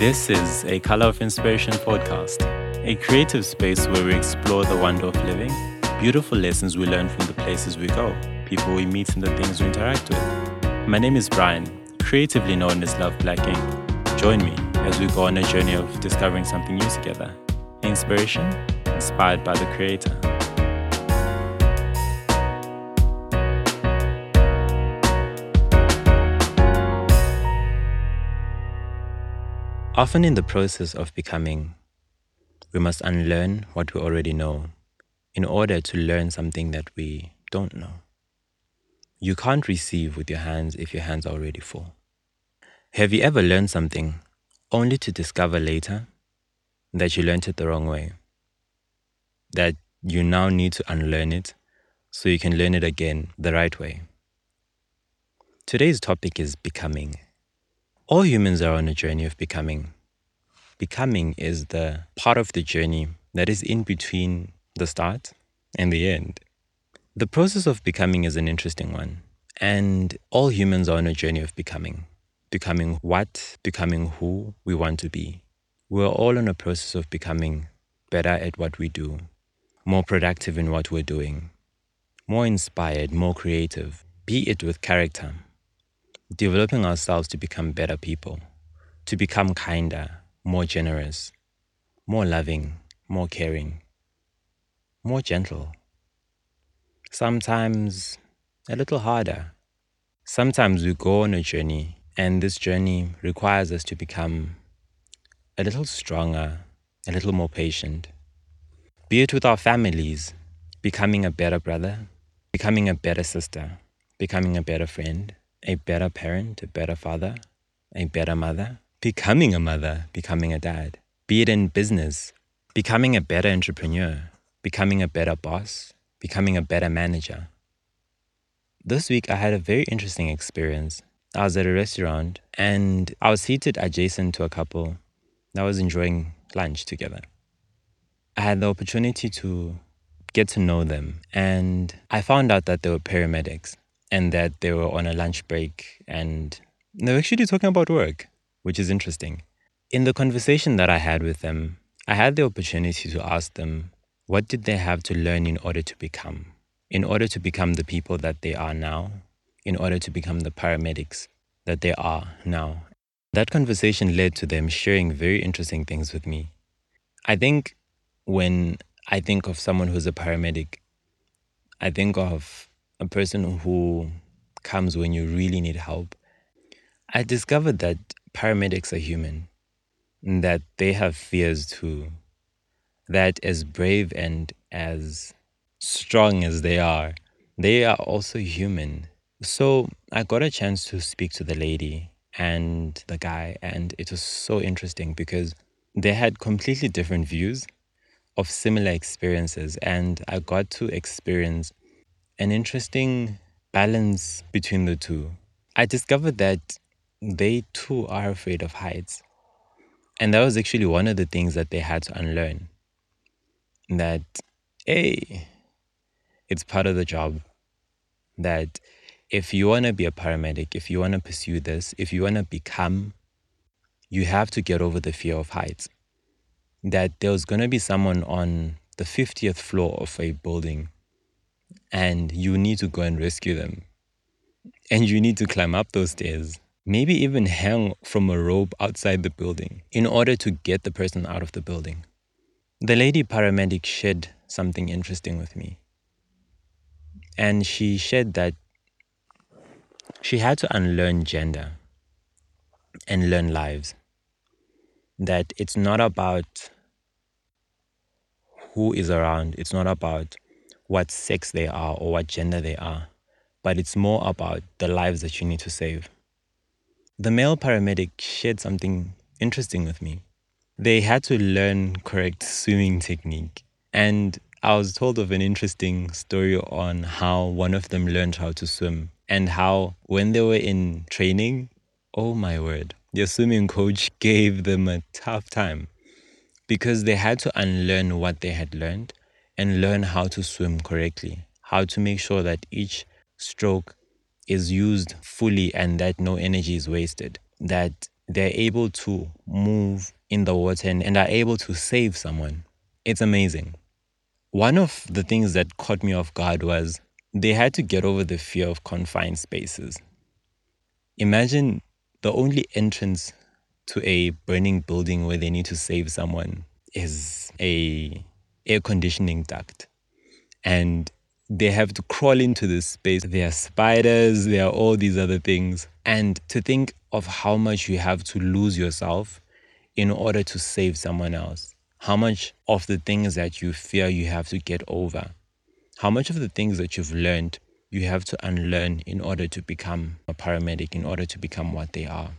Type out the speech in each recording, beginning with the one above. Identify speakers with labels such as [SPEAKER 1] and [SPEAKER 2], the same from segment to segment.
[SPEAKER 1] This is a Color of Inspiration podcast, a creative space where we explore the wonder of living, beautiful lessons we learn from the places we go, people we meet, and the things we interact with. My name is Brian, creatively known as Love Black Ink. Join me as we go on a journey of discovering something new together. Inspiration inspired by the Creator. Often in the process of becoming, we must unlearn what we already know in order to learn something that we don't know. You can't receive with your hands if your hands are already full. Have you ever learned something only to discover later that you learned it the wrong way? That you now need to unlearn it so you can learn it again the right way. Today's topic is becoming. All humans are on a journey of becoming. Becoming is the part of the journey that is in between the start and the end. The process of becoming is an interesting one, and all humans are on a journey of becoming. Becoming what, becoming who we want to be. We're all in a process of becoming better at what we do, more productive in what we're doing, more inspired, more creative, be it with character, developing ourselves to become better people, to become kinder, more generous, more loving, more caring, more gentle. Sometimes a little harder. Sometimes we go on a journey, and this journey requires us to become a little stronger, a little more patient. Be it with our families, becoming a better brother, becoming a better sister, becoming a better friend, a better parent, a better father, a better mother, becoming a mother, becoming a dad. Be it in business, becoming a better entrepreneur, becoming a better boss, becoming a better manager. This week, I had a very interesting experience. I was at a restaurant and I was seated adjacent to a couple that was enjoying lunch together. I had the opportunity to get to know them, and I found out that they were paramedics and that they were on a lunch break and they were actually talking about work, which is interesting. In the conversation that I had with them, I had the opportunity to ask them what did they have to learn in order to become, in order to become the people that they are now, in order to become the paramedics that they are now. That conversation led to them sharing very interesting things with me. I think when I think of someone who's a paramedic, I think of a person who comes when you really need help. I discovered that paramedics are human, that they have fears too, that as brave and as strong as they are, they are also human. So I got a chance to speak to the lady and the guy, and it was so interesting because they had completely different views of similar experiences, and I got to experience an interesting balance between the two. I discovered that they too are afraid of heights. And that was actually one of the things that they had to unlearn. That, hey, it's part of the job. That if you want to be a paramedic, if you want to pursue this, if you want to become, you have to get over the fear of heights. That there was going to be someone on the 50th floor of a building and you need to go and rescue them. And you need to climb up those stairs, maybe even hang from a rope outside the building in order to get the person out of the building. The lady paramedic shared something interesting with me. And she shared that she had to unlearn gender and learn lives. That it's not about who is around, it's not about what sex they are or what gender they are, but it's more about the lives that you need to save. The male paramedic shared something interesting with me. They had to learn correct swimming technique. And I was told of an interesting story on how one of them learned how to swim and how when they were in training, oh my word, their swimming coach gave them a tough time because they had to unlearn what they had learned and learn how to swim correctly, how to make sure that each stroke is used fully and that no energy is wasted, that they're able to move in the water and, and are able to save someone. It's amazing. One of the things that caught me off guard was they had to get over the fear of confined spaces. Imagine the only entrance to a burning building where they need to save someone is a air conditioning duct. And they have to crawl into this space. There are spiders, there are all these other things. And to think of how much you have to lose yourself in order to save someone else. How much of the things that you fear you have to get over. How much of the things that you've learned you have to unlearn in order to become a paramedic, in order to become what they are.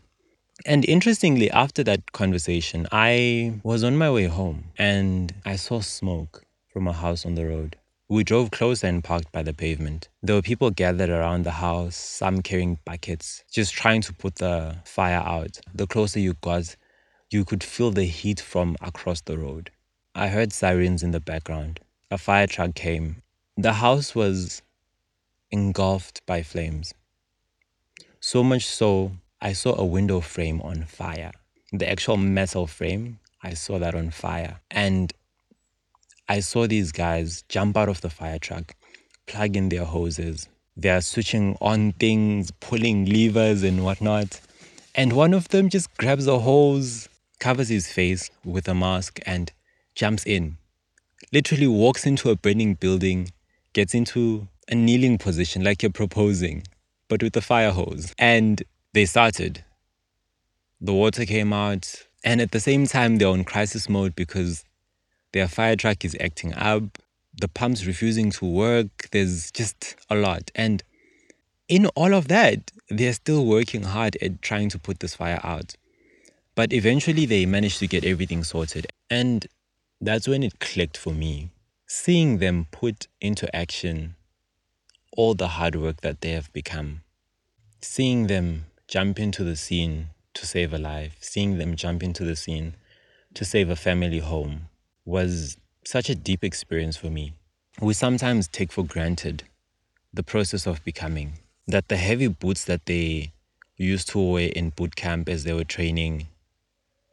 [SPEAKER 1] And interestingly, after that conversation, I was on my way home and I saw smoke from a house on the road. We drove closer and parked by the pavement. There were people gathered around the house, some carrying buckets, just trying to put the fire out. The closer you got, you could feel the heat from across the road. I heard sirens in the background. A fire truck came. The house was engulfed by flames. So much so, I saw a window frame on fire. The actual metal frame, I saw that on fire. And I saw these guys jump out of the fire truck, plug in their hoses. They are switching on things, pulling levers and whatnot. And one of them just grabs a hose, covers his face with a mask, and jumps in. Literally walks into a burning building, gets into a kneeling position like you're proposing, but with a fire hose. And they started. The water came out, and at the same time, they're on crisis mode because their fire truck is acting up, the pump's refusing to work. There's just a lot. And in all of that, they're still working hard at trying to put this fire out. But eventually, they managed to get everything sorted. And that's when it clicked for me. Seeing them put into action all the hard work that they have become. Seeing them jump into the scene to save a life, seeing them jump into the scene to save a family home was such a deep experience for me. We sometimes take for granted the process of becoming, that the heavy boots that they used to wear in boot camp as they were training,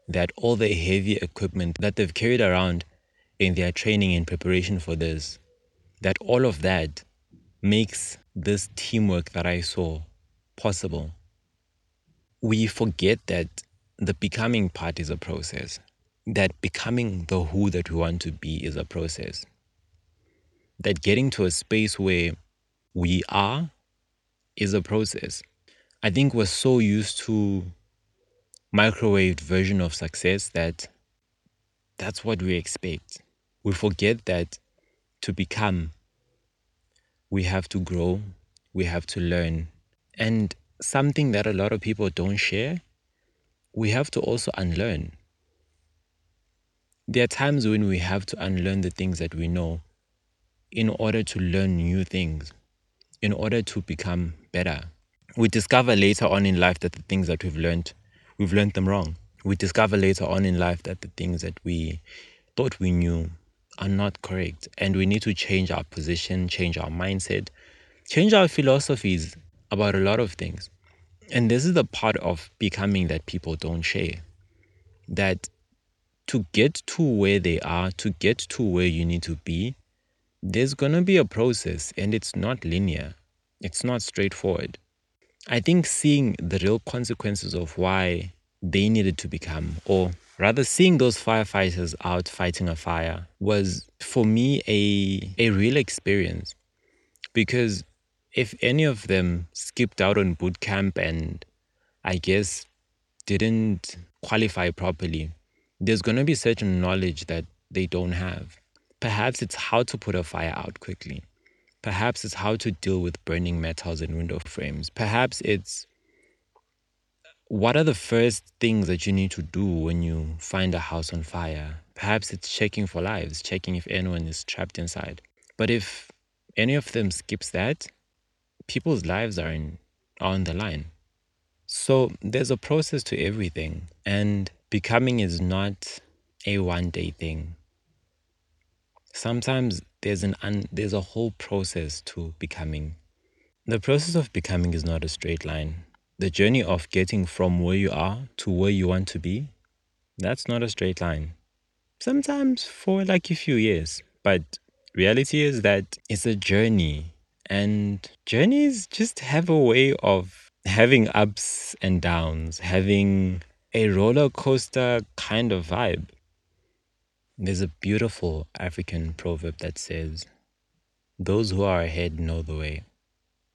[SPEAKER 1] that all the heavy equipment that they've carried around in their training in preparation for this, that all of that makes this teamwork that I saw possible. We forget that the becoming part is a process, that becoming the who that we want to be is a process, that getting to a space where we are is a process. I think we're so used to microwaved version of success that that's what we expect. We forget that to become we have to grow, we have to learn. And something that a lot of people don't share, we have to also unlearn. There are times when we have to unlearn the things that we know in order to learn new things, in order to become better. We discover later on in life that the things that we've learned, we've learned them wrong. We discover later on in life that the things that we thought we knew, are not correct. And we need to change our position, change our mindset, change our philosophies about a lot of things. And this is the part of becoming that people don't share. That to get to where they are, to get to where you need to be, there's going to be a process and it's not linear. It's not straightforward. I think seeing the real consequences of why they needed to become, or rather seeing those firefighters out fighting a fire was for me a a real experience because if any of them skipped out on boot camp and I guess didn't qualify properly, there's going to be certain knowledge that they don't have. Perhaps it's how to put a fire out quickly. Perhaps it's how to deal with burning metals in window frames. Perhaps it's what are the first things that you need to do when you find a house on fire? Perhaps it's checking for lives, checking if anyone is trapped inside. But if any of them skips that, people's lives are, in, are on the line. So there's a process to everything, and becoming is not a one day thing. Sometimes there's an un, there's a whole process to becoming. The process of becoming is not a straight line the journey of getting from where you are to where you want to be, that's not a straight line. Sometimes for like a few years, but reality is that it's a journey and journeys just have a way of having ups and downs, having a roller coaster kind of vibe. There's a beautiful African proverb that says, Those who are ahead know the way.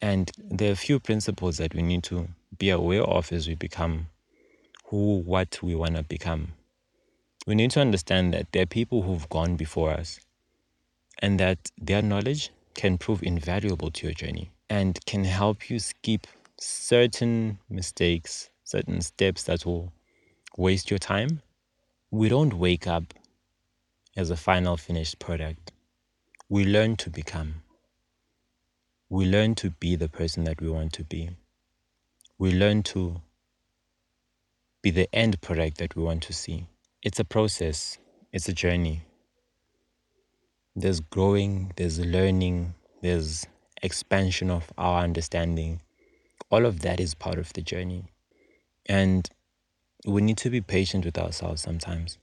[SPEAKER 1] And there are a few principles that we need to be aware of as we become who, what we want to become. We need to understand that there are people who've gone before us and that their knowledge can prove invaluable to your journey and can help you skip certain mistakes, certain steps that will waste your time. We don't wake up as a final finished product. We learn to become. We learn to be the person that we want to be we learn to be the end product that we want to see. It's a process, it's a journey. There's growing, there's learning, there's expansion of our understanding. All of that is part of the journey. And we need to be patient with ourselves sometimes.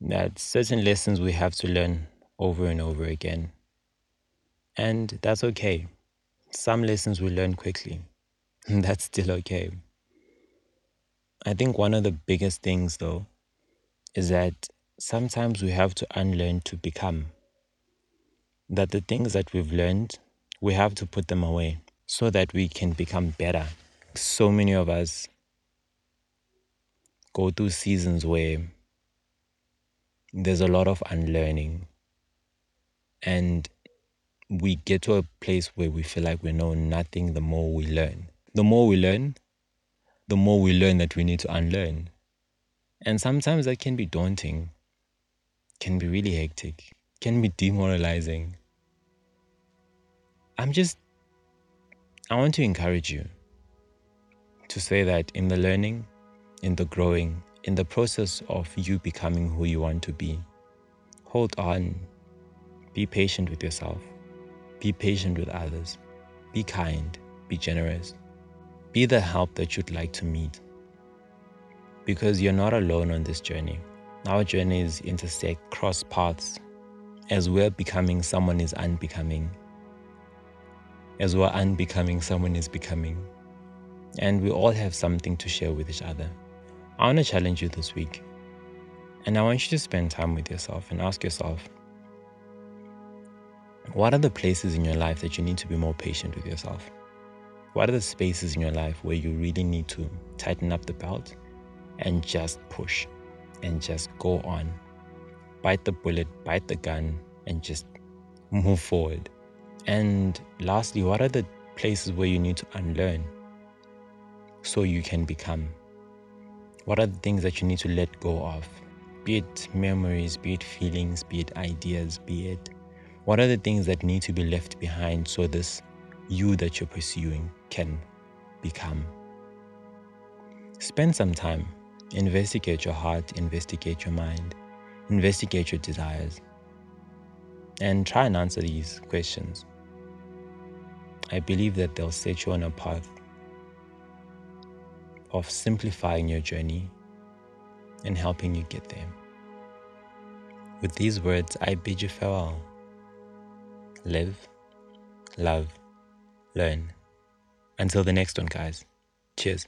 [SPEAKER 1] That certain lessons we have to learn over and over again. And that's okay. Some lessons we learn quickly, that's still okay. I think one of the biggest things, though, is that sometimes we have to unlearn to become. That the things that we've learned, we have to put them away so that we can become better. So many of us go through seasons where there's a lot of unlearning and we get to a place where we feel like we know nothing the more we learn the more we learn, the more we learn that we need to unlearn. And sometimes that can be daunting, can be really hectic, can be demoralizing. I'm just, I want to encourage you to say that in the learning, in the growing, in the process of you becoming who you want to be, hold on, be patient with yourself, be patient with others, be kind, be generous. Be the help that you'd like to meet. Because you're not alone on this journey. Our journeys intersect cross paths as we're becoming someone is unbecoming. As we're unbecoming, someone is becoming. And we all have something to share with each other. I want to challenge you this week. And I want you to spend time with yourself and ask yourself what are the places in your life that you need to be more patient with yourself? What are the spaces in your life where you really need to tighten up the belt and just push and just go on? Bite the bullet, bite the gun, and just move forward. And lastly, what are the places where you need to unlearn so you can become? What are the things that you need to let go of? Be it memories, be it feelings, be it ideas, be it what are the things that need to be left behind so this you that you're pursuing can become. Spend some time, investigate your heart, investigate your mind, investigate your desires, and try and answer these questions. I believe that they'll set you on a path of simplifying your journey and helping you get there. With these words, I bid you farewell. Live, love, learn. Until the next one, guys. Cheers.